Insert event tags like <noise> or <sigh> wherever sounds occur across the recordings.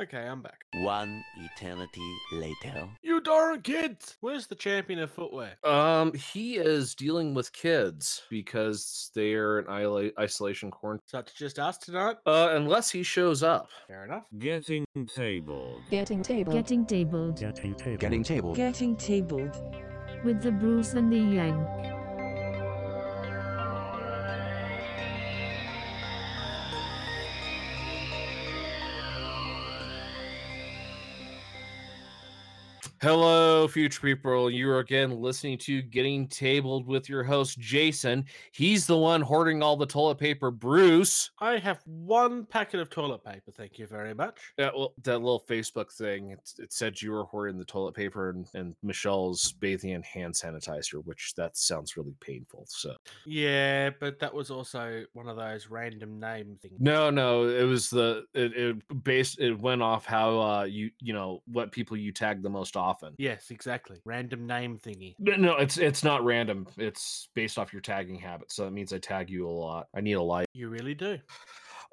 Okay, I'm back. One eternity later. You darn kids! Where's the champion of footwear? Um, he is dealing with kids because they're in isla- isolation quarantine. So it's just us tonight? Uh, unless he shows up. Fair enough. Getting tabled. Getting tabled. Getting tabled Getting table. Getting tabled. Getting tabled. with the Bruce and the Yang. Hello, future people. You are again listening to Getting Tabled with your host, Jason. He's the one hoarding all the toilet paper, Bruce. I have one packet of toilet paper, thank you very much. That, well, that little Facebook thing, it, it said you were hoarding the toilet paper and, and Michelle's bathing in hand sanitizer, which that sounds really painful. So, Yeah, but that was also one of those random name things. no, no, it was the, it, it based, it went off how, uh, you, you know, what people you tag the most often. Yes, exactly. Random name thingy. No, no, it's it's not random. It's based off your tagging habits. So that means I tag you a lot. I need a like. You really do.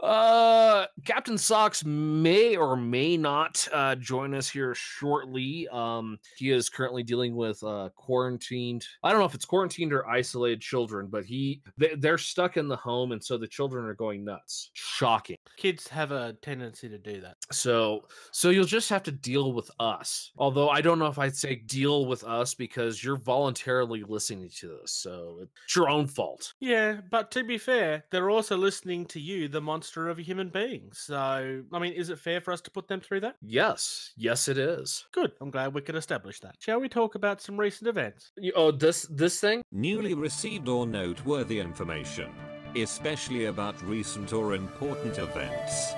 Uh, Captain Socks may or may not uh, join us here shortly. Um, he is currently dealing with uh, quarantined. I don't know if it's quarantined or isolated children, but he they, they're stuck in the home, and so the children are going nuts. Shocking. Kids have a tendency to do that. So so you'll just have to deal with us. Although I don't know if I'd say deal with us because you're voluntarily listening to this, so it's your own fault. Yeah, but to be fair, they're also listening to you, the monster of a human being. So, I mean, is it fair for us to put them through that? Yes, yes, it is. Good. I'm glad we could establish that. Shall we talk about some recent events? You- Oh, this this thing. Newly received or noteworthy information, especially about recent or important events.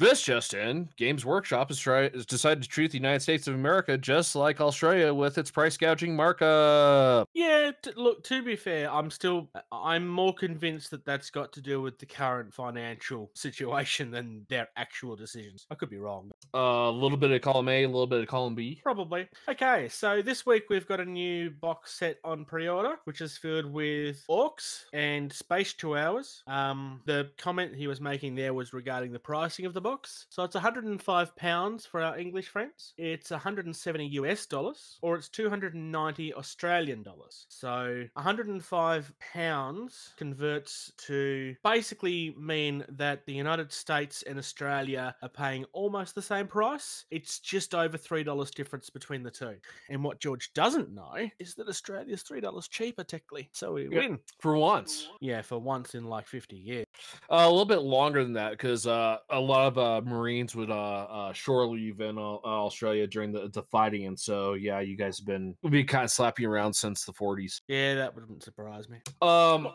This just in: Games Workshop has, has decided to treat the United States of America just like Australia with its price gouging markup. Yeah, t- look, to be fair, I'm still I'm more convinced that that's got to do with the current financial <laughs> situation than their actual decisions. I could be wrong. Uh, a little bit of column A, a little bit of column B. Probably. Okay, so this week we've got a new box set on pre-order, which is filled with orcs and space two hours. Um, the comment he was making there was regarding the pricing of the box. So it's 105 pounds for our English friends. It's 170 US dollars, or it's 290 Australian dollars. So 105 pounds converts to basically mean that the United States and Australia are paying almost the same price. It's just over three dollars difference between the two. And what George doesn't know is that Australia's three dollars cheaper technically. So we Yeah. win. For once, Yeah, for once in like 50 years. Uh, a little bit longer than that because uh, a lot of uh, Marines would uh, uh, shore leave in uh, Australia during the, the fighting, and so yeah, you guys have been been kind of slapping around since the 40s. Yeah, that wouldn't surprise me. Um,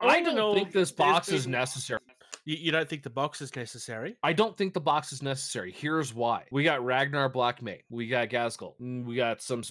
All I don't know think this box is necessary. You, you don't think the box is necessary? I don't think the box is necessary. Here's why: we got Ragnar Blackmane, we got Ghazghkull, mm, we got some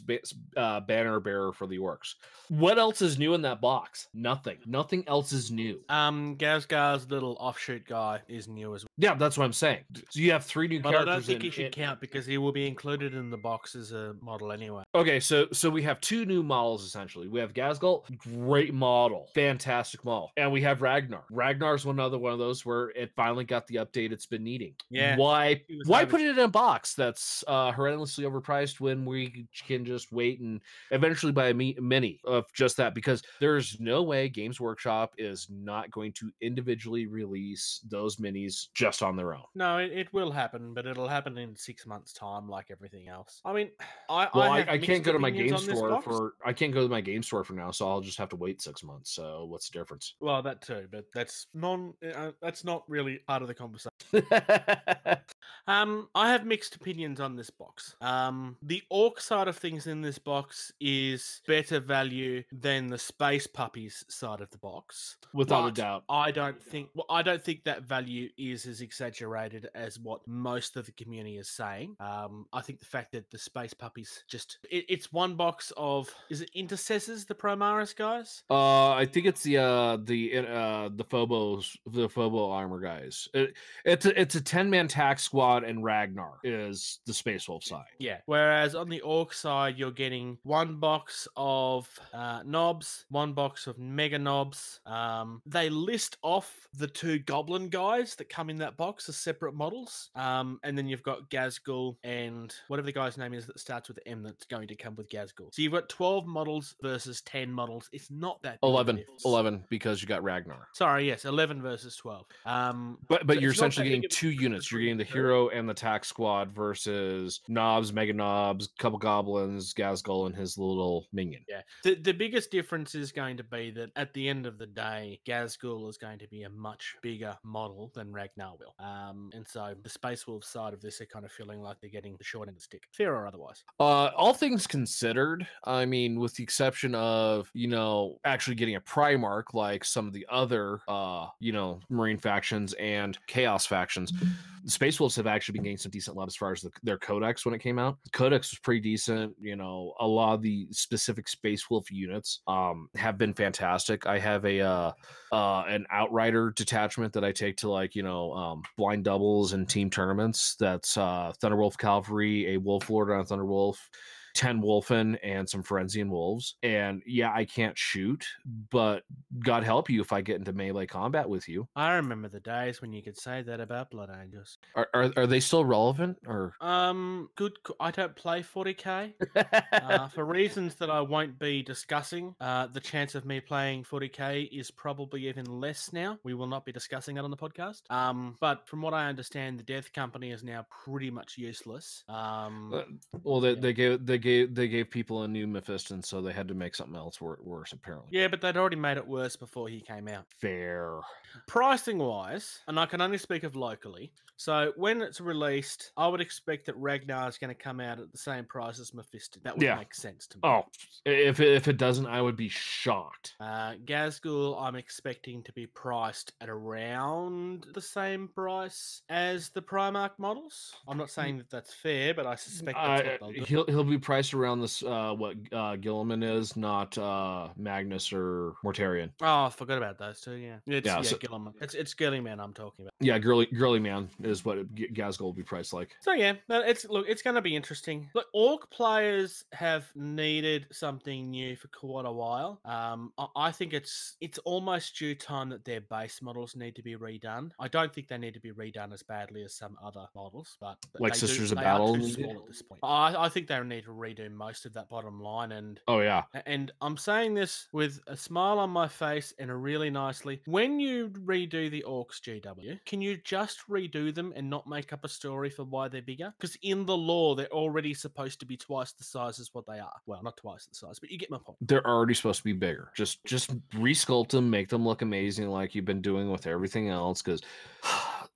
uh, banner bearer for the orcs. What else is new in that box? Nothing. Nothing else is new. Um, Gazgar's little offshoot guy is new as well. Yeah, that's what I'm saying. So you have three new characters, But I don't think in- he should in- count because he will be included in the box as a model anyway. Okay, so so we have two new models essentially. We have Ghazghkull, great model, fantastic model, and we have Ragnar. Ragnar's one other one of those where it finally got the update it's been needing. Yeah, Why why put it in a box that's uh horrendously overpriced when we can just wait and eventually buy a mi- mini of just that because there's no way Games Workshop is not going to individually release those minis just on their own. No, it, it will happen, but it'll happen in six months' time, like everything else. I mean, <sighs> I Well, I, have I, can't go to my game store for I can't go to my game store for now, so I'll just have to wait six months. So what's the difference? Well, that too, but that's non. Uh, that's not really part of the conversation. <laughs> Um, I have mixed opinions on this box. Um, the orc side of things in this box is better value than the space puppies side of the box. Without a doubt. I don't think. Well, I don't think that value is as exaggerated as what most of the community is saying. Um, I think the fact that the space puppies just it, it's one box of is it intercessors the Primaris guys? Uh, I think it's the uh the uh the Phobos the Phobo armor guys. It, it's a, it's a ten man tax squad, and Ragnar is the Space Wolf side. Yeah. Whereas on the orc side, you're getting one box of uh, Nobz, one box of Meganobz. Um, they list off the two goblin guys that come in that box as separate models. Um, and then you've got Ghazghkull and whatever the guy's name is that starts with M that's going to come with Ghazghkull. So you've got 12 models versus 10 models. It's not that big 11, difference. 11 because you got Ragnar. Sorry, yes, 11 versus 12. Um, But but So you're it's not that essentially getting two units. You're getting the hero and the tax squad versus Nobz, mega knobs, couple goblins, Ghazghkull, and his little minion. Yeah. The the biggest difference is going to be that at the end of the day, Ghazghkull is going to be a much bigger model than Ragnar will. Um, and so the Space Wolves side of this are kind of feeling like they're getting the short end of the stick, fair or otherwise. Uh, all things considered, I mean, with the exception of you know actually getting a Primarch like some of the other uh you know Marine factions and Chaos factions, Space Wolves have actually been getting some decent love as far as the, their Codex when it came out. Codex was pretty decent. You know, a lot of the specific Space Wolf units um have been fantastic. I have a uh uh an Outrider detachment that I take to like you know um blind doubles and team tournaments. That's uh Thunderwolf Cavalry, a Wolf Lord on Thunderwolf. 10 Wulfen and some Fenrisian Wolves. And yeah, I can't shoot, but God help you if I get into melee combat with you. I remember the days when you could say that about Blood Angels. Are, are, are they still relevant or? Um, good. I don't play 40k. uh, for <laughs> reasons that I won't be discussing, uh, the chance of me playing 40k is probably even less now. We will not be discussing that on the podcast. Um, but from what I understand, the Death Company is now pretty much useless. Um, Uh, well, they, Yeah. they gave they gave they gave people a new Mephiston, so they had to make something else wor- worse. Apparently, yeah, but they'd already made it worse before he came out. fair. Pricing wise, and I can only speak of locally. So when it's released, I would expect that Ragnar is going to come out at the same price as Mephiston. That would Yeah. make sense to me. Oh, if it, if it doesn't, I would be shocked. Uh, Ghazghkull, I'm expecting to be priced at around the same price as the Primarch models. I'm not saying that that's fair, but I suspect that's Uh, what they'll do. he'll he'll be priced around this uh what uh Guilliman is, not uh Magnus or Mortarion. Oh, I forgot about those two. Yeah, it's, Yeah, yeah, so- Guilliman. It's it's Guilliman I'm talking about. Yeah, girly girly man is what it- G- Ghazghkull will be priced like. So yeah, it's look, it's going to be interesting. Look, Orc players have needed something new for quite a while. Um, I, I think it's it's almost due time that their base models need to be redone. I don't think they need to be redone as badly as some other models, but but Like they do- Sisters of Battle are too small at this point. I, I think they need to redo most of that bottom line and Oh yeah, And I'm saying this with a smile on my face and a really nicely. When you redo the Orcs GW, can you just redo them and not make up a story for why they're bigger? Because in the lore, they're already supposed to be twice the size as what they are. Well, not twice the size, but you get my point. they're already supposed to be bigger. Just just resculpt them, make them look amazing, like you've been doing with everything else. Because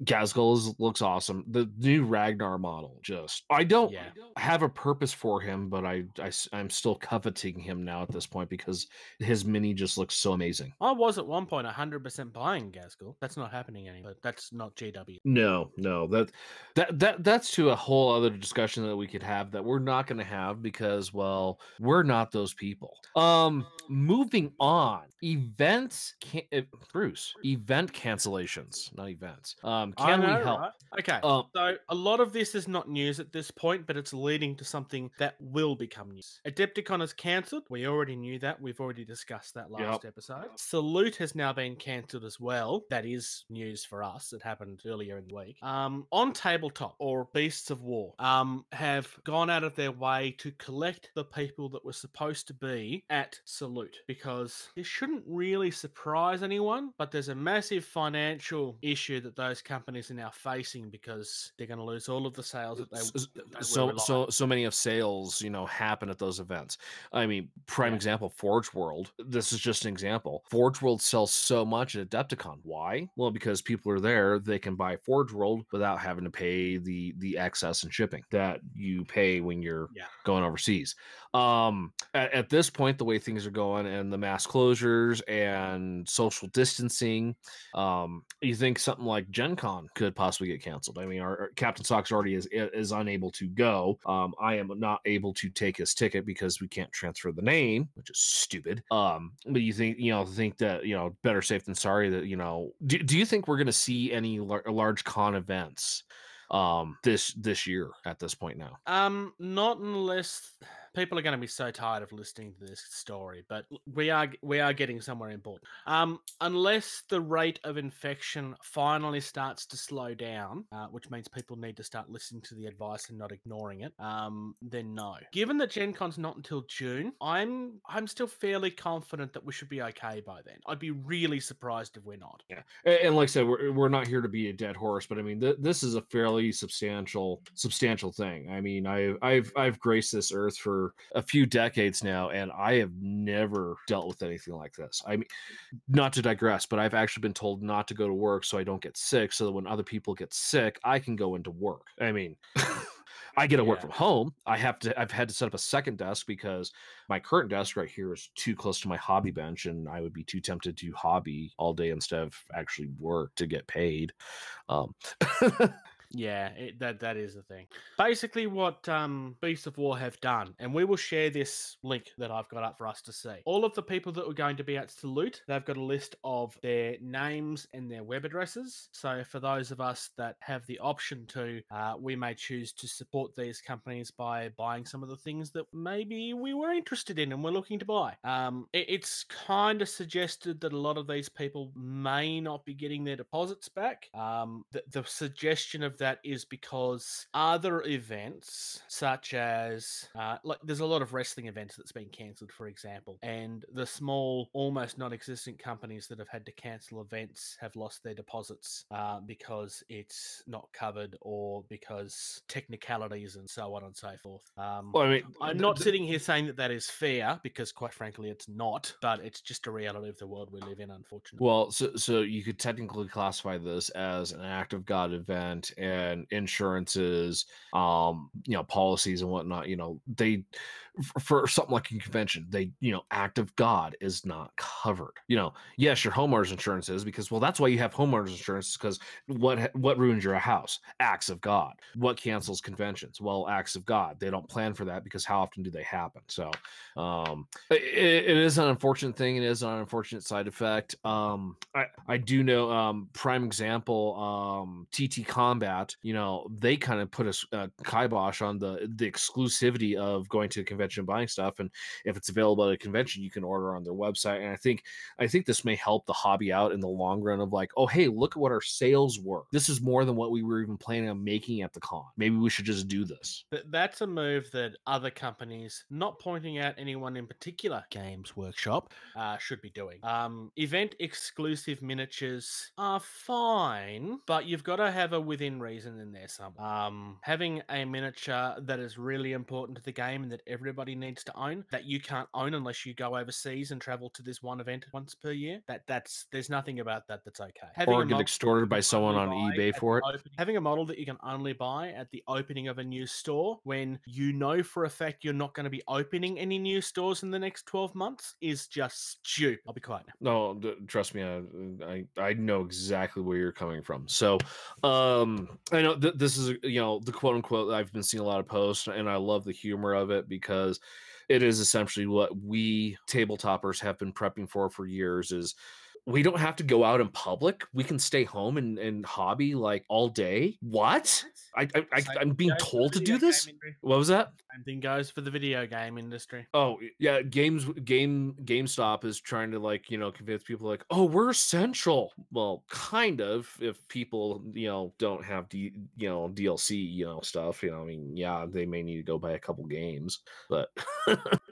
Ghazghkull is, looks awesome. The new Ragnar model, just I don't Yeah. have a purpose for him, but I, I am still coveting him now at this point because his mini just looks so amazing. I was at one point 100% buying Ghazghkull. That's not happening anymore. That's not JW. No, no, that that that that's to a whole other discussion that we could have that we're not going to have because well, we're not those people. Um, moving on, events can uh, Bruce, event cancellations, not events. Um, Can we help? right? Okay. Um, So a lot of this is not news at this point, but it's leading to something that will become news. Adepticon is cancelled. We already knew that. We've already discussed that last episode. Salute has now been cancelled as well. That is news for us. It happened earlier in the week. Um, on tabletop or Beasts of War, um, have gone out of their way to collect the people that were supposed to be at Salute because this shouldn't really surprise anyone, but there's a massive financial issue that those companies are now facing because they're going to lose all of the sales that they, that so so so many of sales you know happen at those events. I mean prime Yeah. example forge world this is just an example. Forge world sells so much at adepticon. Why? Well because people are there they can buy forge world without having to pay the the excess and shipping that you pay when you're Yeah. going overseas. Um at, at this point the way things are going and the mass closures and social distancing um you think something like gen con Con could possibly get canceled. I mean, our, our Captain Socks already is is unable to go. Um, I am not able to take his ticket because we can't transfer the name, which is stupid. Um, but you think you know think that you know better safe than sorry that you know. Do, do you think we're going to see any lar- large con events? um this this year at this point now Um, not unless people are going to be so tired of listening to this story, but we are we are getting somewhere important. Um, unless the rate of infection finally starts to slow down, uh, which means people need to start listening to the advice and not ignoring it. Um, then no. Given that Gen Con's not until June, I'm I'm still fairly confident that we should be okay by then. I'd be really surprised if we're not. Yeah, and like I said, we're, we're not here to be a dead horse, but I mean, th- this is a fairly substantial substantial thing. I mean, I, I've I've graced this earth for a few decades now, and I have never dealt with anything like this. I mean, not to digress, but I've actually been told not to go to work so I don't get sick, so that when other people get sick, I can go into work. I mean. <laughs> I get to work Yeah. from home. I have to. I've had to set up a second desk because my current desk right here is too close to my hobby bench, and I would be too tempted to hobby all day instead of actually work to get paid. Um, <laughs> Yeah, it, that that is the thing. Basically, what um, Beast of War have done, and we will share this link that I've got up for us to see. All of the people that were going to be at Salute, they've got a list of their names and their web addresses. So for those of us that have the option to, uh, we may choose to support these companies by buying some of the things that maybe we were interested in and we're looking to buy. Um, it- it's kind of suggested that a lot of these people may not be getting their deposits back. Um, the, the suggestion of that is because other events, such as uh, like there's a lot of wrestling events that's been cancelled, for example, and the small, almost non-existent companies that have had to cancel events have lost their deposits uh, because it's not covered or because technicalities and so on and so forth. Um, well, I mean, I'm not th- sitting here saying that that is fair because, quite frankly, it's not. But it's just a reality of the world we live in, unfortunately. Well, so so you could technically classify this as an act of God event, and insurances, um, you know, policies and whatnot. You know, they for something like a convention, they you know, act of God is not covered. You know, yes, your homeowners insurance is because well, that's why you have homeowners insurance because what what ruins your house? Acts of God. What cancels conventions? Well, acts of God. They don't plan for that because how often do they happen? So, um, it, it is an unfortunate thing. It is an unfortunate side effect. Um, I, I do know, um, prime example, um, TT Combat, you know, they kind of put a, a kibosh on the, the exclusivity of going to a convention and buying stuff. And if it's available at a convention, you can order on their website. And I think, I think this may help the hobby out in the long run of like, oh, hey, look at what our sales were. This is more than what we were even planning on making at the con. Maybe we should just do this. Th- that's a move that other companies, not pointing out anyone in particular, Games Workshop, uh, should be doing. Um, event exclusive miniatures are fine, but you've got to have a within reason in there some. Um, having a miniature that is really important to the game and that everybody needs to own, that you can't own unless you go overseas and travel to this one event once per year. That that's there's nothing about that that's okay. Having Or a get model extorted by someone on eBay for it. opening- having a model that you can only buy at the opening of a new store when you know for a fact you're not going to be opening any new stores in the next 12 months is just stupid. I'll be quiet now. No, d- trust me, I, I I know exactly where you're coming from. So, um, I know th- this is you know the quote unquote. I've been seeing a lot of posts, and I love the humor of it because it is essentially what we tabletopers have been prepping for for years. Is we don't have to go out in public. We can stay home and, and hobby like all day. What? I, I, I, I'm being goes for the told to do this. What was that? Same thing goes for the video game industry. Oh yeah, games game GameStop is trying to like you know convince people like oh we're essential. Well, kind of if people you know don't have D, you know DLC you know stuff. You know I mean yeah they may need to go buy a couple games, but <laughs>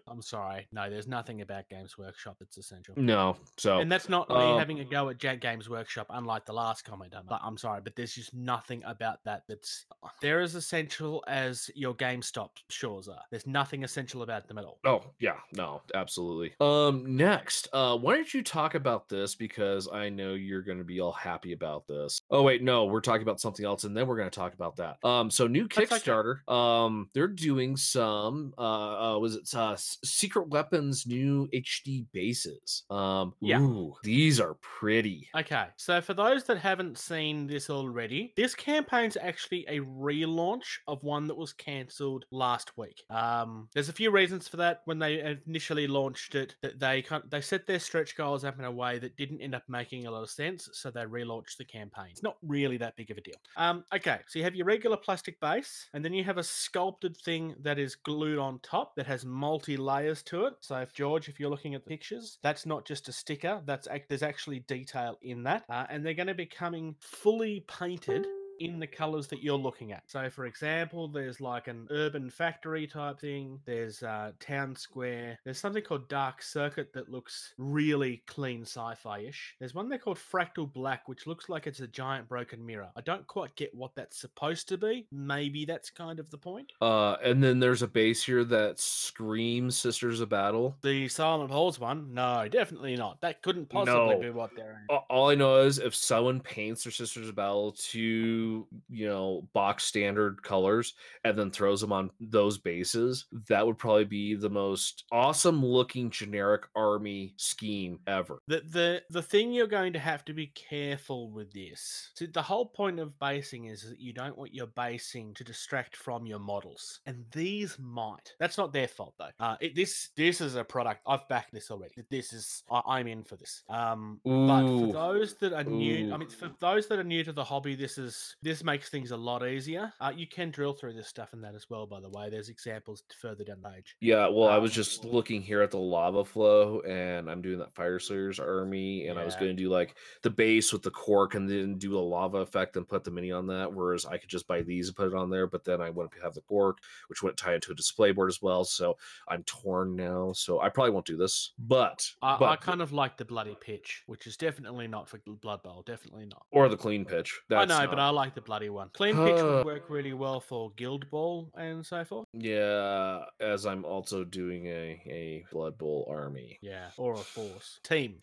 I'm sorry. No, there's nothing about Games Workshop that's essential. no. So And that's not me uh, having a go at Jack Games Workshop, unlike the last comment. I made. But I'm sorry, but there's just nothing about that that's they're as essential as your GameStop stores are. There's nothing essential about them at all. Oh yeah, no, absolutely. Um, next, uh, why don't you talk about this because I know you're going to be all happy about this. Oh wait, no, we're talking about something else, and then we're going to talk about that. Um, so new That's okay. Kickstarter. Um, they're doing some. Uh, uh was it uh, Secret Weapons new HD bases? Um, Yeah. ooh, these these are pretty. Okay, so for those that haven't seen this already, this campaign's actually a relaunch of one that was cancelled last week. Um, there's a few reasons for that. When they initially launched it, that they they set their stretch goals up in a way that didn't end up making a lot of sense, so they relaunched the campaign. It's not really that big of a deal. Um, okay, so you have your regular plastic base, and then you have a sculpted thing that is glued on top that has multi layers to it. So, if George, if you're looking at the pictures, that's not just a sticker. That's ac- there's actually detail in that, uh, and they're going to be coming fully painted in the colors that you're looking at. So, for example, there's like an urban factory type thing. There's uh, town square. There's something called dark circuit that looks really clean sci-fi-ish. There's one there called fractal black, which looks like it's a giant broken mirror. I don't quite get what that's supposed to be. Maybe that's kind of the point. Uh, and then there's a base here that screams Sisters of Battle. The Silent Halls one, no, definitely not. That couldn't possibly No. be what they're. A- All I know is if someone paints their Sisters of Battle to, you know, box standard colors and then throws them on those bases, that would probably be the most awesome looking generic army scheme ever. The, the the thing you're going to have to be careful with this. So the whole point of basing is that you don't want your basing to distract from your models, and these might. That's not their fault though. Uh, it, this this is a product I've backed this already. This is I, I'm in for this. Um, but for those that are new, I mean, for those that are new to the hobby, this is this makes things a lot easier. Uh, you can drill through this stuff in that as well. By the way, there's examples further down the page. Yeah, well, I was Um, just looking here at the lava flow, and I'm doing that Fyreslayers army, and I was going to do like the base with the cork, and then do a lava effect and put the mini on that. Whereas I could just buy these and put it on there, but then I wouldn't have the cork, which wouldn't tie into a display board as well. So I'm torn now. So I probably won't do this, but I, but I kind of like the bloody pitch, which is definitely not for Blood Bowl. Definitely not. or the clean pitch. I That's know, but I like the bloody one. Clean pitch would work really well for Guild Ball and so forth. yeah, as I'm also doing a a Blood Bowl army. Yeah, or a force team.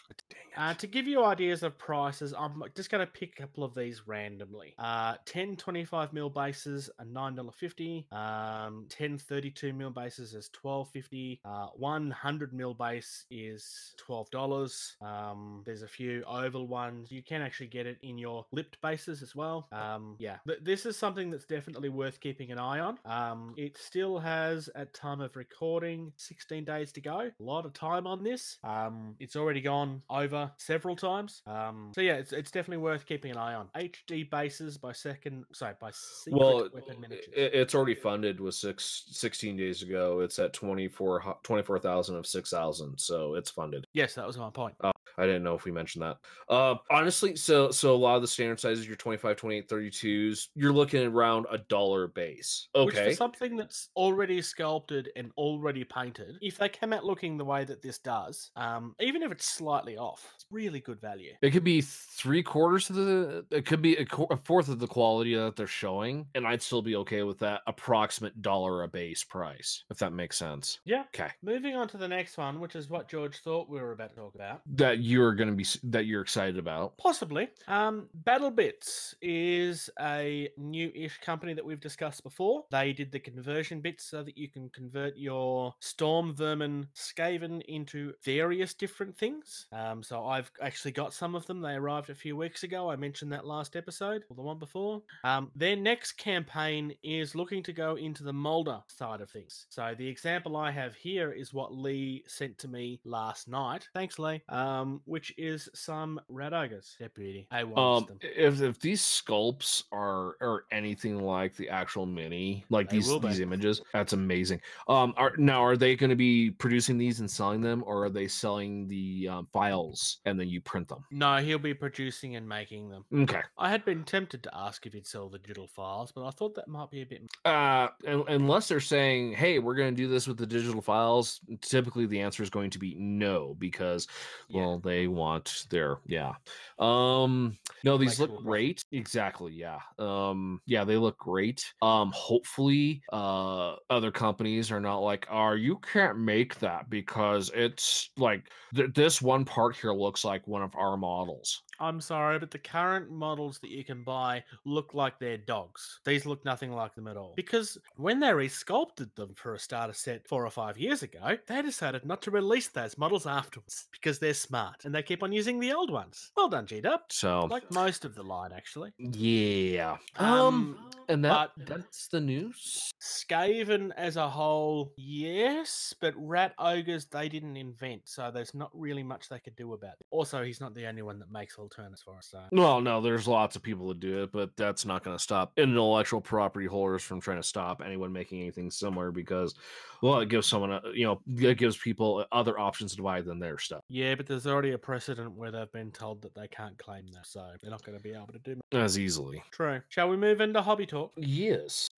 Uh, to give you ideas of prices, I'm just going to pick a couple of these randomly. Uh, 10 25 mil bases are $9.50. Um, 10 32 mil bases is $12.50. Uh, 100 mil base is $12. Um, there's a few oval ones. You can actually get it in your lipped bases as well. Um, yeah, th- this is something that's definitely worth keeping an eye on. Um, it still has, at time of recording, 16 days to go. A lot of time on this. Um, it's already gone over several times. Um, so yeah, it's, it's definitely worth keeping an eye on. HD bases by second, sorry, by secret well weapon miniatures. it's already funded with six, 16 days ago it's at 24 hu- 24,000 of 6,000 so it's funded yes, that was my point. I didn't know if we mentioned that. Uh, honestly, so so a lot of the standard sizes, your 25, 28, 32s, you're looking around a dollar base. Which Okay. something that's already sculpted and already painted, if they come out looking the way that this does, um, even if it's slightly off, it's really good value. It could be three quarters of the. It could be a, qu- a fourth of the quality that they're showing, and I'd still be okay with that approximate dollar a base price, if that makes sense. Yeah. Okay. Moving on to the next one, which is what George thought we were about to talk about. That you're gonna be that you're excited about. Possibly. Um, Battle Bits is a new-ish company that we've discussed before. They did the conversion bits so that you can convert your Stormvermin Skaven into various different things. Um, so I've actually got some of them. They arrived a few weeks ago. I mentioned that last episode or the one before. Um, their next campaign is looking to go into the Moulder side of things. So the example I have here is what Lee sent to me last night. Thanks, Lee. Um, which is some Rat Ogres. They're pretty. I want Um, them. if if these sculpts are are anything like the actual mini, like these these images, that's amazing. Um, are now are they going to be producing these and selling them, or are they selling the um, files and then you print them? No, he'll be producing and making them. Okay. I had been tempted to ask if he'd sell the digital files, but I thought that might be a bit. Uh, unless they're saying, "Hey, we're going to do this with the digital files," typically the answer is going to be no because, well, Yeah. They want their yeah. Um, no, these Like look cool, great. Exactly, yeah. Um, yeah, they look great. Um, hopefully, uh, other companies are not like, "Oh, you can't make that because it's like th- this one part here looks like one of our models." I'm sorry, but the current models that you can buy look like they're dogs. These look nothing like them at all. Because when they resculpted them for a starter set four or five years ago, they decided not to release those models afterwards because they're smart and they keep on using the old ones. Well done, G Dub. So Like most of the line, actually. yeah. Um, Um, and that, that's the news. Skaven as a whole, yes, but Rat Ogres they didn't invent, so there's not really much they could do about it. Also, he's not the only one that makes alternatives for us. So. Well, no, there's lots of people that do it, but that's not going to stop intellectual property holders from trying to stop anyone making anything similar because, well, it gives someone, a, you know, it gives people other options to buy than their stuff. Yeah, but there's already a precedent where they've been told that they can't claim that, so they're not going to be able to do much. as easily. True. Shall we move into hobby talk? Yes.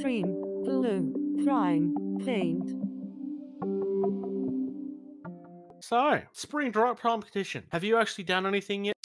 cream, blue, prime, paint. So, spring drop competition. Have you actually done anything yet?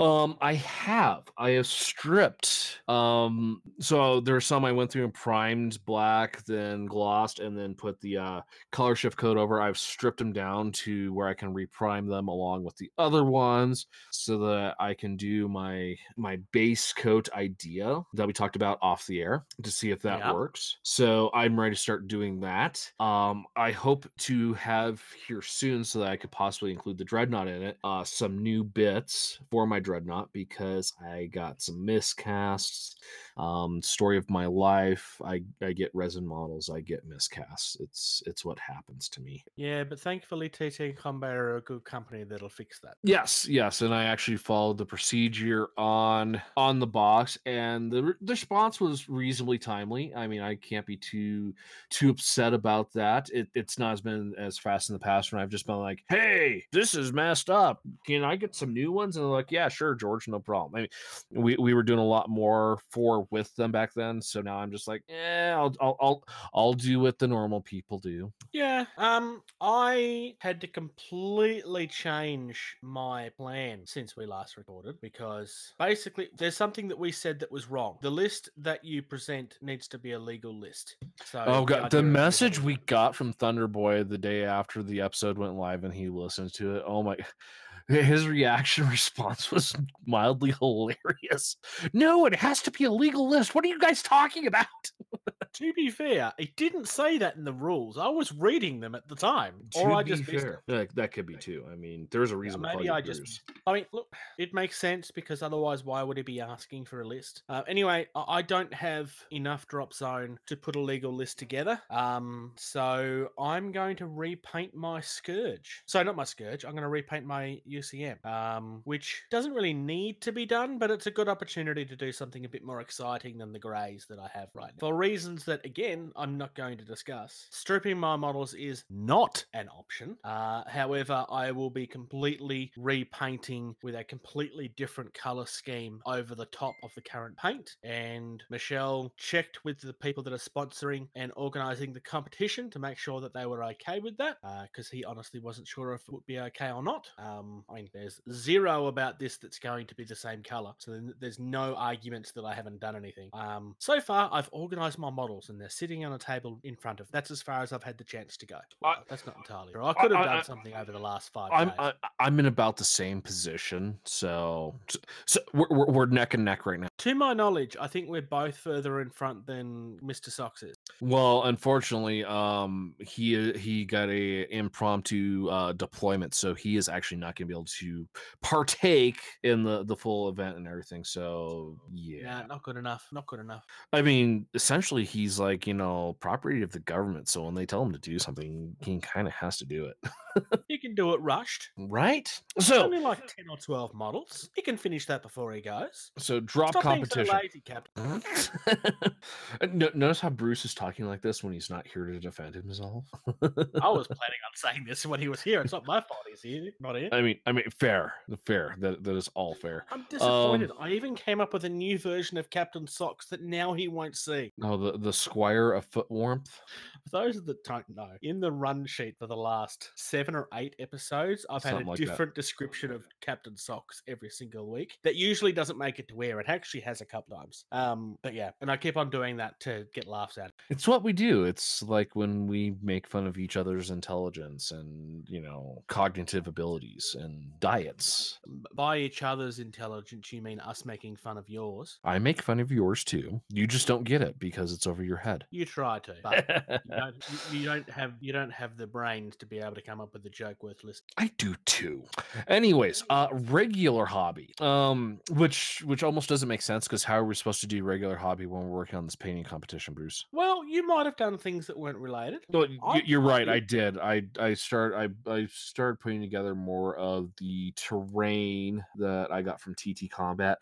Um, I have. I have stripped. Um, so there's some I went through and primed black, then glossed, and then put the uh color shift coat over. I've stripped them down to where I can reprime them along with the other ones so that I can do my my base coat idea that we talked about off the air to see if that Yeah. works. So I'm ready to start doing that. Um, I hope to have here soon so that I could possibly include the dreadnought in it. Uh, some new bits for my dreadnought because I got some miscasts. Um, story of my life. I I get resin models. I get miscasts. It's it's what happens to me. Yeah, but thankfully TT Combat are a good company that'll fix that. Yes, yes, and I actually followed the procedure on on the box, and the, the response was reasonably timely. I mean, I can't be too too upset about that. It, it's not as been as fast in the past when I've just been like, "Hey, this is messed up. Can I get some new ones?" And they're like, "Yeah, sure, George, no problem." I mean, we we were doing a lot more for with them back then, so now I'm just like, yeah, I'll I'll I'll, I'll do what the normal people do." Yeah, um, I had to completely change my plan since we last recorded because basically there's something that we said that was wrong. The list that you present needs to be a legal list. So Oh god, the message we got from Thunderboy the day after the episode went live and he listened to it. Oh my his reaction <laughs> response was mildly hilarious. No, it has to be a legal list. What are you guys talking about? <laughs> To be fair, it didn't say that in the rules. I was reading them at the time, or I just fair, that, that could be too. I mean, there's a reason. to call maybe I just-. I mean, look, it makes sense because otherwise, why would he be asking for a list? Uh, anyway, I, I don't have enough drop zone to put a legal list together. Um, so I'm going to repaint my scourge. So not my scourge. I'm going to repaint my UCM, um, which doesn't really need to be done, but it's a good opportunity to do something a bit more exciting than the greys that I have right now. For reasons that, again, I'm not going to discuss. Stripping my models is not an option. Uh, however, I will be completely repainting with a completely different color scheme over the top of the current paint. And Michelle checked with the people that are sponsoring and organizing the competition to make sure that they were okay with that, because he honestly wasn't sure if it would be okay or not. Um, I mean, there's zero about this that's going to be the same color, so then there's no arguments that I haven't done anything. Um, so far, I've organized my models and they're sitting on a table in front of. That's as far as I've had the chance to go. Well, that's not entirely true. I could have I- done I- something over the last 5 I'm days. I, I'm in about the same position, so so, so we're, we're we're neck and neck right now. To my knowledge, I think we're both further in front than Mr. Socks is. Well, unfortunately, um, he he got a impromptu uh, deployment, so he is actually not going to be able to partake in the the full event and everything. So yeah, Yeah, not good enough. Not good enough. I mean, essentially, he's like you know property of the government. So when they tell him to do something, he kind of has to do it, <laughs> He can do it rushed. right? So only like 10 or 12 models. He can finish that before he goes. so drop Stop competition. so lazy, Captain. <laughs> Notice how Bruce is talking like this when he's not here to defend himself. I was <laughs> planning on saying this when he was here. It's not my fault he's here, not here. I mean, I mean, fair, fair. That that is all fair. I'm disappointed. Um, I even came up with a new version of Captain Socks that now he won't see. Oh, the the Squire of Foot Warmth. For those that don't know, in the run sheet for the last seven or eight episodes, I've had a like that. different description of Captain Socks every single week. That usually doesn't make it to where it actually actually has a couple times. Um, but yeah, and I keep on doing that to get laughs out. It's what we do. It's like when we make fun of each other's intelligence and, you know, cognitive abilities and diets. By each other's intelligence, you mean us making fun of yours. I make fun of yours too. You just don't get it because it's over your head. You try to, <laughs> but you don't, you, you don't have you don't have the brains to be able to come up with a joke worth listening. I do too. Anyways, uh regular hobby. Um which which almost doesn't make sense because how are we supposed to do regular hobby when we're working on this painting competition, Bruce? Well, you might have done things that weren't related. No, I- you're right. I did. I I start I I started putting together more of the terrain that I got from TT Combat.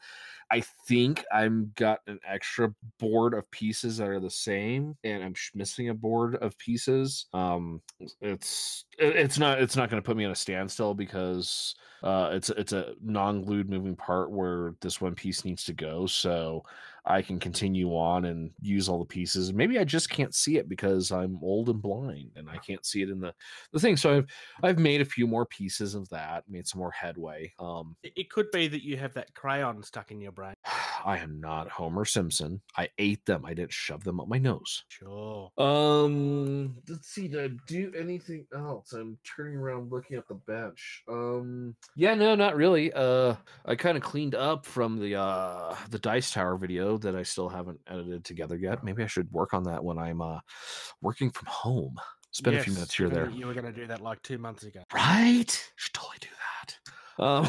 I think I'm got an extra board of pieces that are the same, and I'm missing a board of pieces. Um, it's it's not it's not going to put me on a standstill because uh it's it's a non-glued moving part where this one piece needs to go. So I can continue on and use all the pieces. Maybe I just can't see it because I'm old and blind and I can't see it in the the thing. So I've I've made a few more pieces of that, made some more headway. Um It could be that you have that crayon stuck in your brain. <sighs> I am not Homer Simpson. I ate them. I didn't shove them up my nose. Sure. Um, let's see. Did I do anything else? I'm turning around looking at the bench. Um, yeah, no, not really. Uh, I kind of cleaned up from the uh the Dice Tower video that I still haven't edited together yet. Maybe I should work on that when I'm uh working from home. Spend a few minutes here there. You were going to do that like two months ago. Right? Should totally do that. Um,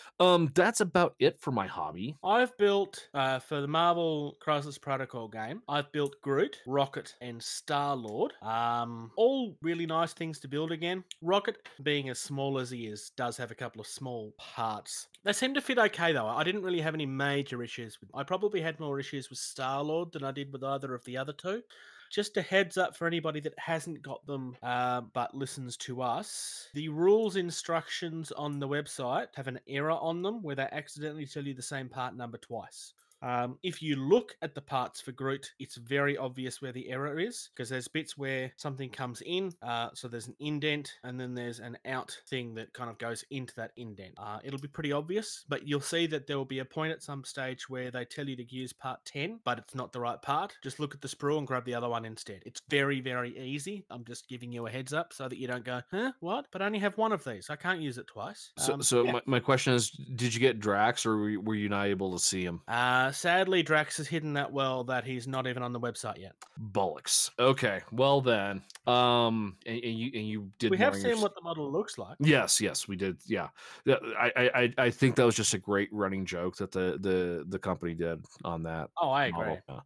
<laughs> um, that's about it for my hobby. I've built uh, for the Marvel Crisis Protocol game. I've built Groot, Rocket, and Star Lord. Um, all really nice things to build again. Rocket, being as small as he is, does have a couple of small parts. They seem to fit okay though. I didn't really have any major issues with. I probably had more issues with Star Lord than I did with either of the other two. Just a heads up for anybody that hasn't got them uh, but listens to us. The rules instructions on the website have an error on them where they accidentally tell you the same part number twice. Um, if you look at the parts for Groot, it's very obvious where the error is because there's bits where something comes in. Uh, so there's an indent and then there's an out thing that kind of goes into that indent. Uh, it'll be pretty obvious, but you'll see that there will be a point at some stage where they tell you to use part 10, but it's not the right part. Just look at the sprue and grab the other one instead. It's very, very easy. I'm just giving you a heads up so that you don't go, huh, what? But I only have one of these. I can't use it twice. So, Um, so yeah. my, my question is, did you get Drax or were you, were you not able to see him? Uh, sadly, Drax is hidden that well that he's not even on the website yet. Bollocks. Okay, well then, um, and, and you and you did. we have seen your what the model looks like. Yes, yes, we did. Yeah, I, I- I think that was just a great running joke that the the the company did on that Oh, I agree. model.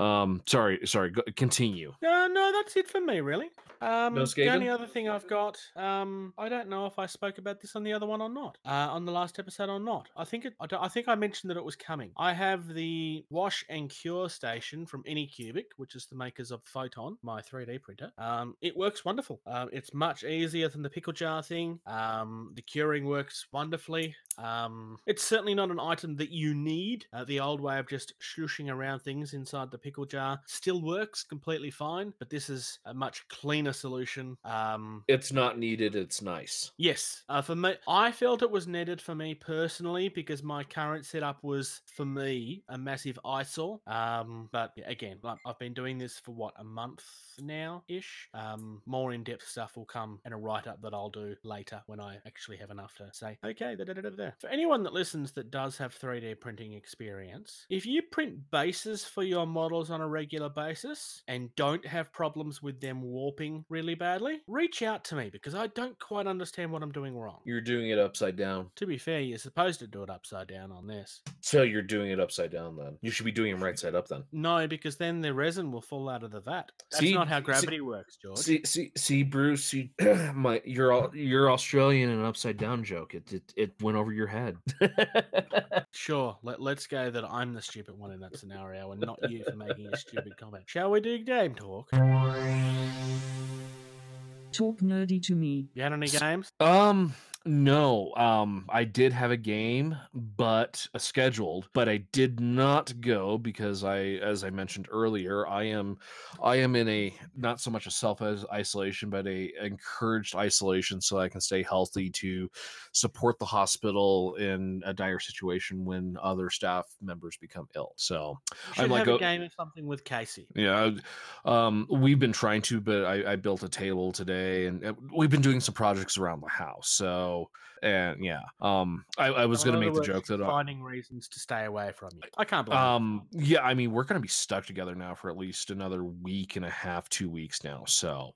Yeah. Um, sorry, sorry. Go, continue. No, no, that's it for me, really. Um, the only other thing I've got, um, I don't know if I spoke about this on the other one or not, uh, on the last episode or not. I think it, I, I think I mentioned that it was coming. I have the wash and cure station from Anycubic, which is the makers of Photon, my 3D printer. Um, it works wonderful. Um, it's much easier than the pickle jar thing. Um, the curing works wonderfully. Um, it's certainly not an item that you need. Uh, the old way of just slushing around things inside the pickle jar still works completely fine, but this is a much cleaner solution. Um, It's not needed. It's nice. Yes, uh, for me, I felt it was needed for me personally because my current setup was for me a massive eyesore. Um, but again, like, I've been doing this for what a month now ish. Um, more in depth stuff will come in a write up that I'll do later when I actually have enough to say. Okay, da. for anyone that listens that does have 3D printing experience, if you print bases for your models on a regular basis and don't have problems with them warping really badly, reach out to me because I don't quite understand what I'm doing wrong. You're doing it upside down. To be fair, you're supposed to do it upside down on this. So you're doing it upside down then. You should be doing it right side up then. No, because then the resin will fall out of the vat. That's See- not how see- gravity works, George. See, see, see, Bruce. See, <clears throat> my you're all you're Australian and upside down joke. It it, it went over your head. <laughs> Sure, let, let's go that I'm the stupid one in that scenario and not you for <laughs> making a stupid comment. Shall we do game talk? Talk nerdy to me. You had any games? Um, No, um, I did have a game, but uh, scheduled, but I did not go because I, as I mentioned earlier, I am, I am in a not so much a self isolation, but a encouraged isolation, so I can stay healthy to support the hospital in a dire situation when other staff members become ill. So I'm like, have oh- a game of something with Casey. yeah, um, we've been trying to, but I, I built a table today, and uh, we've been doing some projects around the house. So, and yeah, um, I, I was going to make the joke that, I- finding reasons to stay away from you. I can't you. um, yeah, I mean, we're going to be stuck together now for at least another week and a half, two weeks now. So,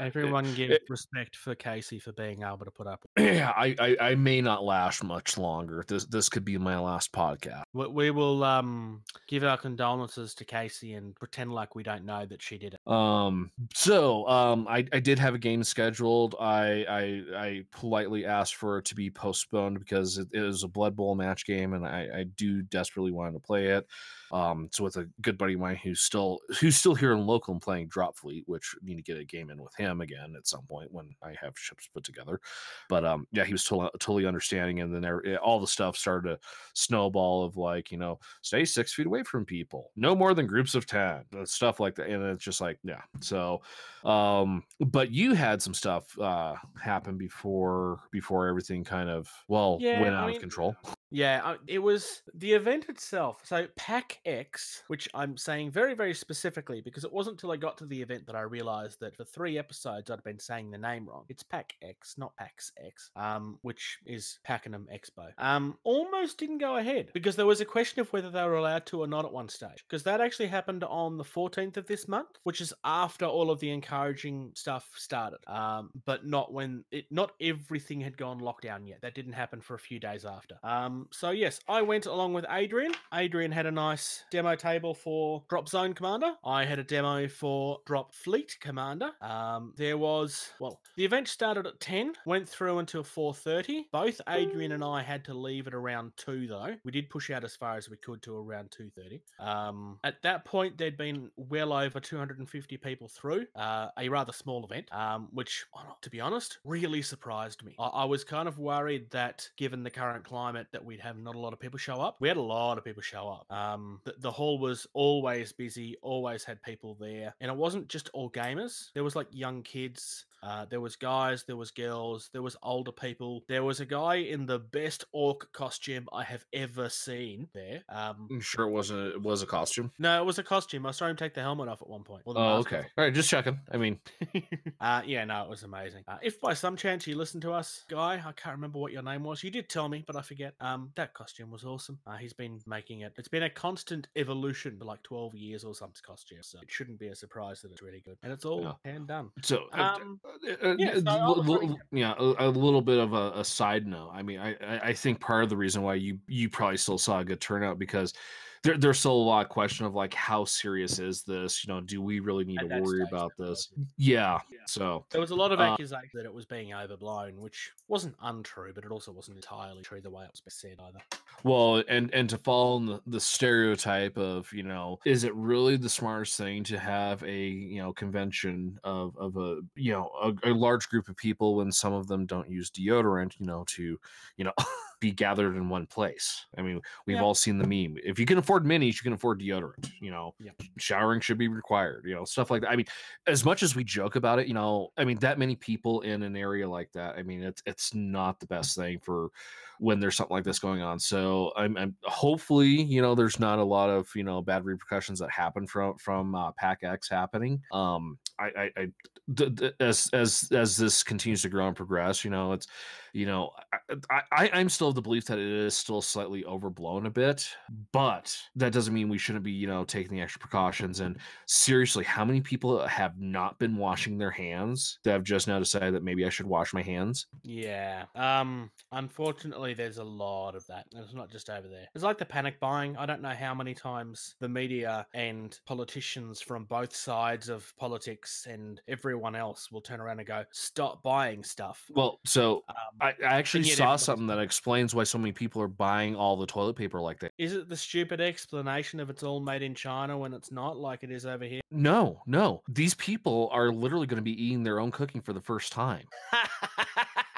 Everyone give it- respect for Casey for being able to put up. yeah, <clears throat> I, I, I may not last much longer. This, this could be my last podcast. We, we will um give our condolences to Casey and pretend like we don't know that she did it. Um, so um, I, I did have a game scheduled. I, I I politely asked for it to be postponed because it, it was a Blood Bowl match game, and I, I do desperately want to play it. Um, it's with a good buddy of mine who's still who's still here in local and playing Drop Fleet, which I need to get a game in with him again at some point when I have ships put together. But um, yeah, he was totally totally understanding, and then there, eh, all the stuff started to snowball of like you know stay six feet away from people, no more than groups of ten, stuff like that, and it's just like yeah. So, um, but you had some stuff uh happen before before everything kind of well Yeah, went I out mean, of control. Yeah, uh, it was the event itself. So Pack X, which I'm saying very, very specifically because it wasn't until I got to the event that I realized that for three episodes I'd been saying the name wrong. It's Pack X, not PAX X, um, which is Pakenham Expo. Um, almost didn't go ahead because there was a question of whether they were allowed to or not at one stage. Because that actually happened on the 14th of this month, which is after all of the encouraging stuff started. Um, but not when it, not everything had gone lockdown yet. That didn't happen for a few days after. Um, so yes, I went along with Adrian. Adrian had a nice demo table for Drop Zone Commander. I had a demo for Drop Fleet Commander. Um, there was well, the event started at 10, went through until 4:30. Both Adrian and I had to leave at around 2 though. We did push out as far as we could to around 2:30. Um, at that point there'd been well over 250 people through, uh, a rather small event, um, which to be honest, really surprised me. I, I was kind of worried that given the current climate that we'd have not a lot of people show up. We had a lot of people show up. Um, the, the hall was always busy, always had people there, and it wasn't just all gamers. There was like young kids. Uh, there was guys, there was girls, there was older people. There was a guy in the best orc costume I have ever seen there. Um, I'm sure it wasn't it was a costume. no, it was a costume. I saw him take the helmet off at one point. Oh, okay. off. All right, just checking. I mean, <laughs> uh, yeah, no, it was amazing. Uh, if by some chance you listen to us, guy, I can't remember what your name was. You did tell me, but I forget. Um, that costume was awesome. Uh, he's been making it. It's been a constant evolution for like twelve years or some costume. So it shouldn't be a surprise that it's really good, and it's all Yeah. hand done. so uh, Um, yeah, uh, so I l- yeah, a, a little bit of a, a side note. I mean, I, I I think part of the reason why you you probably still saw a good turnout because there, there's still a lot of question of like how serious is this? You know, do we really need At to worry about this? Yeah. Yeah. So There was a lot of Uh, accusations that it was being overblown, which wasn't untrue, but it also wasn't entirely true the way it was said either. Well, and and to fall in the, the stereotype of you know, is it really the smartest thing to have a you know convention of of a you know a, a large group of people when some of them don't use deodorant, you know, to you know <laughs> be gathered in one place? I mean, we've Yeah. all seen the meme. If you can afford minis, you can afford deodorant. You know, Yeah. showering should be required. You know, stuff like that. I mean, as much as we joke about it, you know, I mean, that many people in an area like that, I mean, it's it's not the best thing for when there's something like this going on. So I'm, I'm hopefully, you know, there's not a lot of you know bad repercussions that happen from from uh, Pack X happening. Um, I, I, I d- d- as as as this continues to grow and progress, you know, it's you know, I, I I'm still of the belief that it is still slightly overblown a bit, but that doesn't mean we shouldn't be you know taking the extra precautions. And seriously, how many people have not been washing their hands that have just now decided that maybe I should wash my hands? Yeah. Um. Unfortunately, there's a lot of that. and It's not just over there. It's like the panic buying. I don't know how many times the media and politicians from both sides of politics and everyone else will turn around and go, "Stop buying stuff." Well, so Um, I, I actually saw something that explains why so many people are buying all the toilet paper like that. is it the stupid explanation of it's all made in China when it's not, like it is over here? No, no. These people are literally going to be eating their own cooking for the first time. <laughs>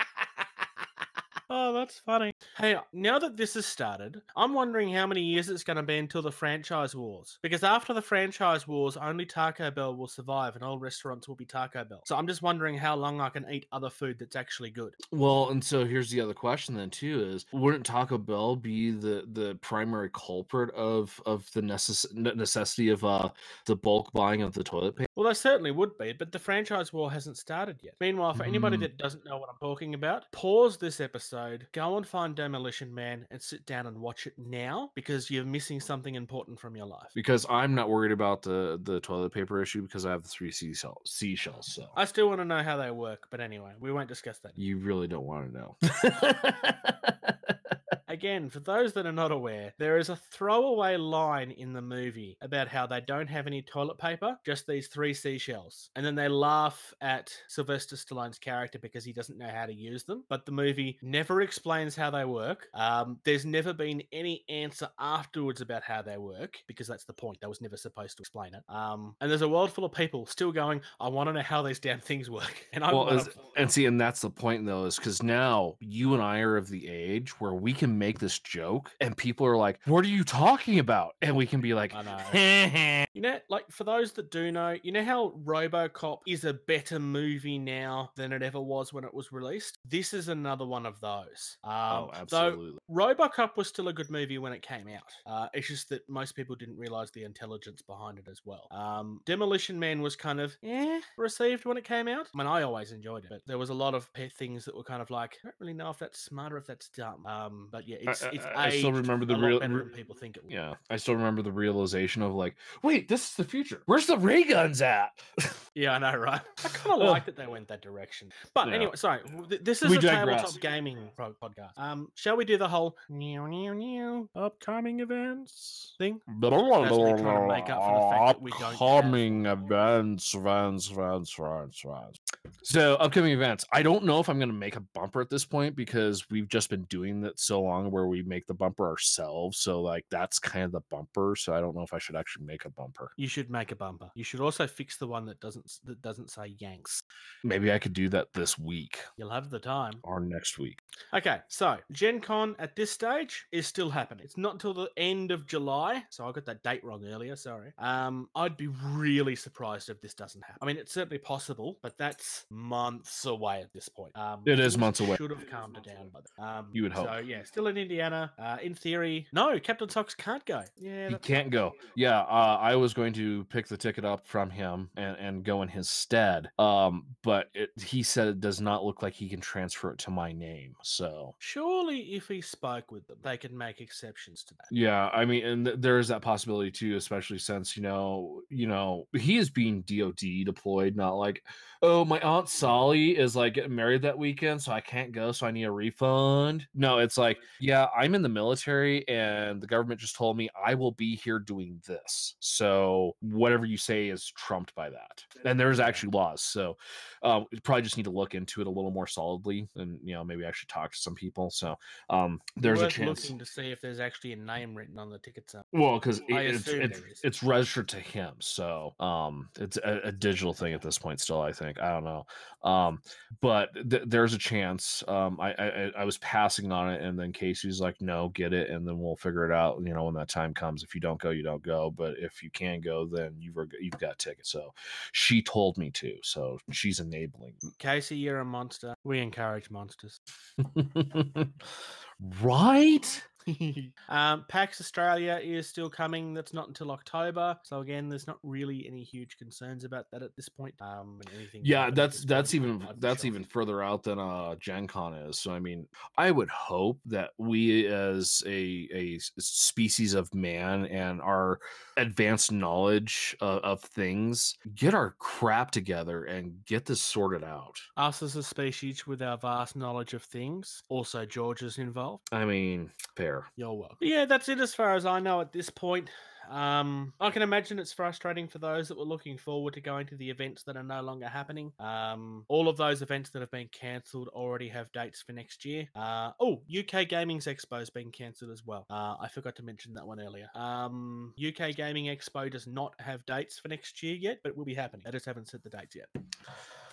Oh, that's funny. Hey, now that this has started, I'm wondering how many years it's going to be until the franchise wars. Because after the franchise wars, only Taco Bell will survive and all restaurants will be Taco Bell. So I'm just wondering how long I can eat other food that's actually good. Well, and so here's the other question then too: is wouldn't Taco Bell be the the primary culprit of of the necess- necessity of uh the bulk buying of the toilet paper? Well, they certainly would be, but the franchise war hasn't started yet. Meanwhile, for anybody Mm. that doesn't know what I'm talking about, pause this episode, go and find Demolition Man, and sit down and watch it now because you're missing something important from your life. Because I'm not worried about the the toilet paper issue because I have the three seashells. Seashells, so I still want to know how they work, but anyway, we won't discuss that. you really don't want to know. <laughs> Again, for those that are not aware, there is a throwaway line in the movie about how they don't have any toilet paper, just these three seashells. And then they laugh at Sylvester Stallone's character because he doesn't know how to use them. But the movie never explains how they work. Um, there's never been any answer afterwards about how they work because that's the point. That was never supposed to explain it. Um, and there's a world full of people still going, I want to know how these damn things work. <laughs> And I'm well, and see, and that's the point though, is because now you and I are of the age where we can make this joke, and people are like, "What are you talking about?" And we can be like, know. <laughs> You know, like for those that do know, you know how RoboCop is a better movie now than it ever was when it was released. This is another one of those. Um, "Oh, absolutely." RoboCop was still a good movie when it came out. Uh, it's just that most people didn't realize the intelligence behind it as well. Um, Demolition Man was kind of eh received when it came out. I mean, I always enjoyed it, but there was a lot of things that were kind of like I don't really know if that's smart or if that's dumb. Um, but yeah, it's I- it's I- I still remember the real- re- people think it. Yeah, I still remember the realization of like, wait, this is the future. Where's the ray guns at? <laughs> Yeah, I know, right? I kind of like that they went that direction. But Yeah. anyway, sorry. th- This is We a digress. tabletop gaming pro- podcast. Um, shall we do the whole new, new, new upcoming events thing? to make up for the fact that we don't have- Upcoming events, events, events, events, events. So, upcoming events. I don't know if I'm going to make a bumper at this point because we've just been doing that so long where we make the bumper ourselves. So, like, that's kind of the bumper. So, I don't know if I should actually make a bumper. You should make a bumper. You should also fix the one that doesn't that doesn't say Yanks. Maybe I could do that this week You'll have the time. or next week. Okay, so Gen Con at this stage is still happening. It's not until the end of July, so I got that date wrong earlier. Sorry. Um, I'd be really surprised if this doesn't happen. I mean, it's certainly possible, but that's months away at this point. Um, It is months away. Should have calmed it down by then. Um, You would hope. So yeah, still in Indiana. Uh, in theory, no, Captain Socks can't go. Yeah, He can't go. Yeah, uh, I was going to pick the ticket up from him and, and go in his stead. Um, but it, he said it does not look like he can transfer it to my name. So Surely, if he spoke with them, they could make exceptions to that. yeah, I mean, and th- there is that possibility too, especially since you know, you know, he is being DoD deployed, not like, oh, my aunt Sally is like getting married that weekend, so I can't go, so I need a refund. No, it's like, yeah, I'm in the military, and the government just told me I will be here doing this. So whatever you say is trumped by that, and there's actually laws. So um, probably just need to look into it a little more solidly, and you know, maybe actually talk to some people. So um, there's a chance. looking to see if there's actually a name written on the tickets. Up. Well, because I it's it's, it's registered to him, so um, it's a, a digital thing at this point. Still, I think I don't know, um, but th- there's a chance. Um, I, I I- I was passing on it, and then Casey's like, "No, get it, and then we'll figure it out." You know, when that time comes. If you don't go, you don't go. But if you can go, then you've you've got tickets. So she told me to, so she's enabling. Casey, you're a monster. We encourage monsters. <laughs> right? <laughs> <laughs> um, PAX Australia is still coming. That's not until October. So again, there's not really any huge concerns about that at this point. Um, anything yeah that's that's point, even that's shocked. even further out than uh gen con is so i mean i would hope that we as a a species of man and our advanced knowledge of, of things get our crap together and get this sorted out us as a species with our vast knowledge of things. Also, George is involved. i mean fair You're welcome. Yeah, that's it as far as I know at this point. Um, I can imagine it's frustrating for those that were looking forward to going to the events that are no longer happening. Um, all of those events that have been cancelled already have dates for next year. Uh, oh, UK Gaming's Expo has been cancelled as well. Uh, I forgot to mention that one earlier. Um, UK Gaming Expo does not have dates for next year yet, but it will be happening. They just haven't set the dates yet.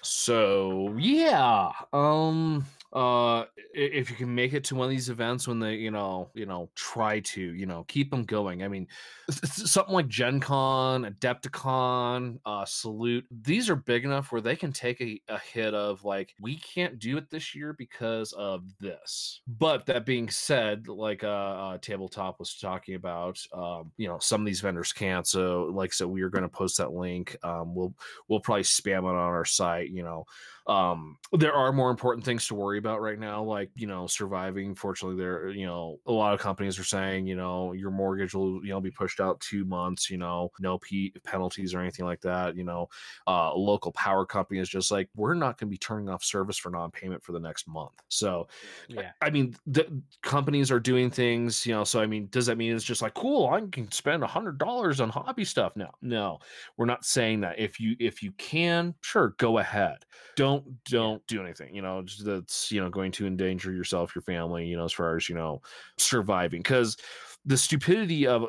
So yeah, um, uh, if you can make it to one of these events when they, you know, you know, try to, you know, keep them going. I mean, something like Gen Con, Adepticon, uh, Salute, these are big enough where they can take a, a hit of like, we can't do it this year because of this. But that being said, like uh, uh Tabletop was talking about, um, you know, some of these vendors can't. So, like said, we are going to post that link. Um, we'll we'll probably spam it on our site. You know, um, there are more important things to worry about right now, like you know, surviving. Fortunately, there, you know, a lot of companies are saying, you know, your mortgage will, you know, be pushed out two months. You know, no p penalties or anything like that. You know, uh, a local power company is just like, we're not going to be turning off service for non-payment for the next month. So, Yeah. I mean, the companies are doing things, you know. So, I mean, does that mean it's just like cool? I can spend a hundred dollars on hobby stuff now? No, we're not saying that. If you if you can, sure, go ahead. Don't don't do anything. You know, just you know going to endanger yourself, your family. You know, as far as you know, surviving because the stupidity of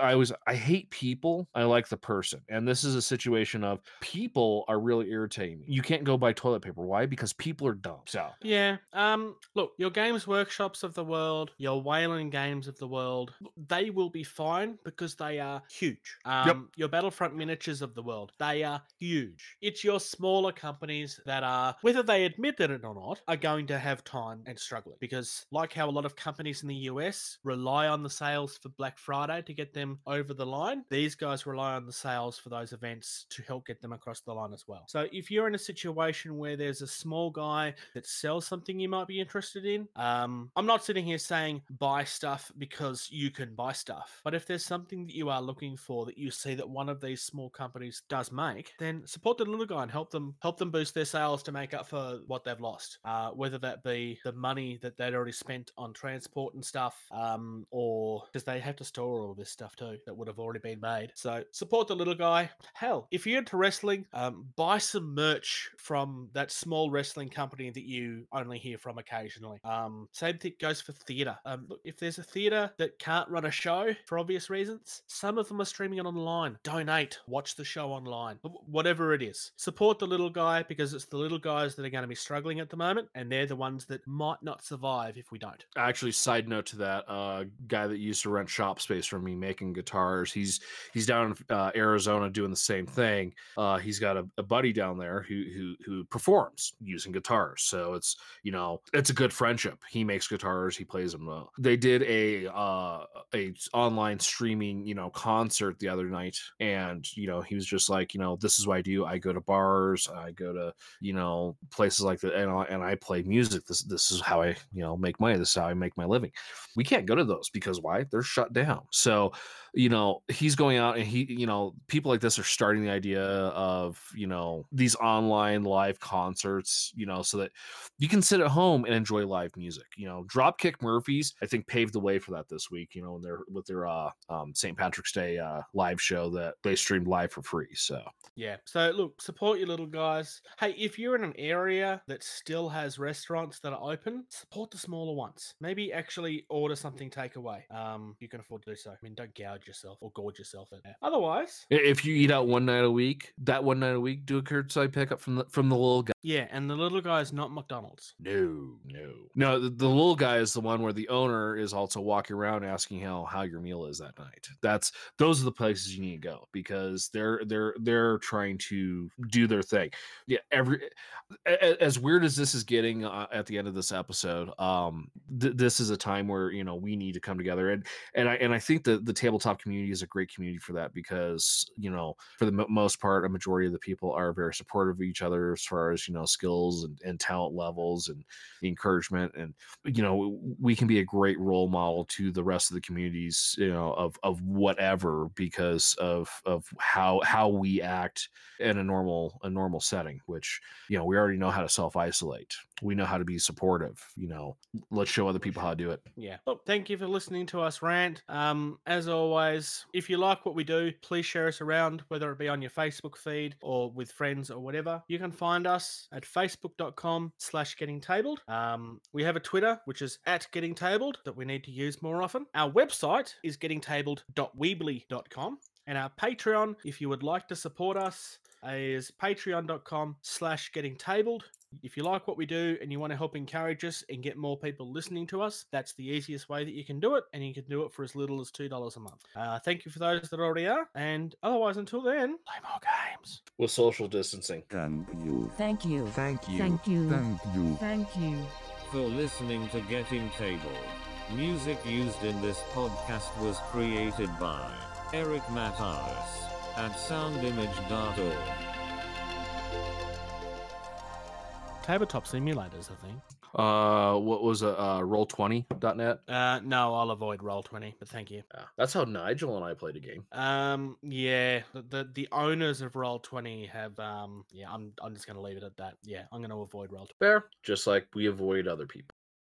I was I hate people. I like the person. And this is a situation of people are really irritating. You can't go buy toilet paper. Why? Because people are dumb. So Yeah. Um. Look, your games workshops of the world, your Wayland games of the world, they will be fine because they are huge. Um. Your Battlefront miniatures of the world, they are huge. It's your smaller companies that are, whether they admit it or not, are going to have time and struggling because, like how a lot of companies in the US rely on the sales for Black Friday to get them over the line, these guys rely on the sales for those events to help get them across the line as well. So if you're in a situation where there's a small guy that sells something you might be interested in, um, I'm not sitting here saying buy stuff because you can buy stuff. But if there's something that you are looking for that you see that one of these small companies does make, then support the little guy and help them help them boost their sales to make up for what they've lost. Uh, whether that be the money that they'd already spent on transport and stuff, um, or because they have to store all this stuff too that would have already been made. So support the little guy. Hell, if you're into wrestling, um, buy some merch from that small wrestling company that you only hear from occasionally. Um, same thing goes for theatre. Um, look, if there's a theatre that can't run a show for obvious reasons, some of them are streaming it online. Donate, watch the show online, whatever it is. Support the little guy because it's the little guys that are going to be struggling at the moment, and they're the ones that might not survive if we don't. actually side note to that uh guy that used to rent shop space from me making guitars. He's he's down in uh, arizona doing the same thing. Uh he's got a, a buddy down there who who who performs using guitars. So it's you know it's a good friendship. He makes guitars he plays them well they did a uh a online streaming you know concert the other night. And you know he was just like you know this is what i do. I go to bars. I go to you know places like that and I, and I play music. This this is how I you know make money. This is how I make my living. We can't go to those because why they're shut down so you know he's going out and he you know people like this are starting the idea of you know these online live concerts you know so that you can sit at home and enjoy live music you know dropkick murphys i think paved the way for that this week you know in their with their uh um st patrick's day uh live show that they streamed live for free so Yeah. So look, support your little guys. Hey, if you're in an area that still has restaurants that are open, support the smaller ones. Maybe actually order something takeaway. Um, you can afford to do so. I mean, don't gouge yourself or gorge yourself. At Otherwise, If you eat out one night a week, that one night a week, do a curbside pickup from the from the little guy. Yeah. And the little guy is not McDonald's. No, no, no. The, the little guy is the one where the owner is also walking around asking how how your meal is that night. That's those are the places you need to go because they're they're they're trying to do their thing. Yeah, every a- a- as weird as this is getting uh, at the end of this episode, um, th- this is a time where you know we need to come together and and I and I think that the tabletop community is a great community for that because you know for the mo- most part a majority of the people are very supportive of each other as far as you know skills and, and talent levels and encouragement and you know we can be a great role model to the rest of the communities you know of of whatever because of of how how we act in a normal a normal setting which you know we already know how to self isolate we know how to be supportive you know let's show other people how to do it Yeah. Well, thank you for listening to us rant. Um, as always, if you like what we do, please share us around, whether it be on your Facebook feed or with friends or whatever. You can find us at facebook.com slash getting tabled. Um, we have a Twitter, which is at getting tabled, that we need to use more often. Our website is gettingtabled.weebly.com. And our Patreon, if you would like to support us, is patreon.com slash getting tabled. If you like what we do and you want to help encourage us and get more people listening to us, that's the easiest way that you can do it, and you can do it for as little as $2 a month. Uh, thank you for those that already are, and otherwise, until then, play more games. With social distancing. Thank you. Thank you. Thank you. Thank you. Thank you. Thank you. For listening to Getting Table. Music used in this podcast was created by Eric Matthews at soundimage.org. Tabletop simulators, I think. Uh, what was it? Uh, roll20.net. Uh, no, I'll avoid Roll20, but thank you. Yeah, that's how Nigel and I played a game. Um, yeah, the, the the owners of Roll Twenty have um, yeah, I'm I'm just gonna leave it at that. Yeah, I'm gonna avoid Roll Fair, just like we avoid other people.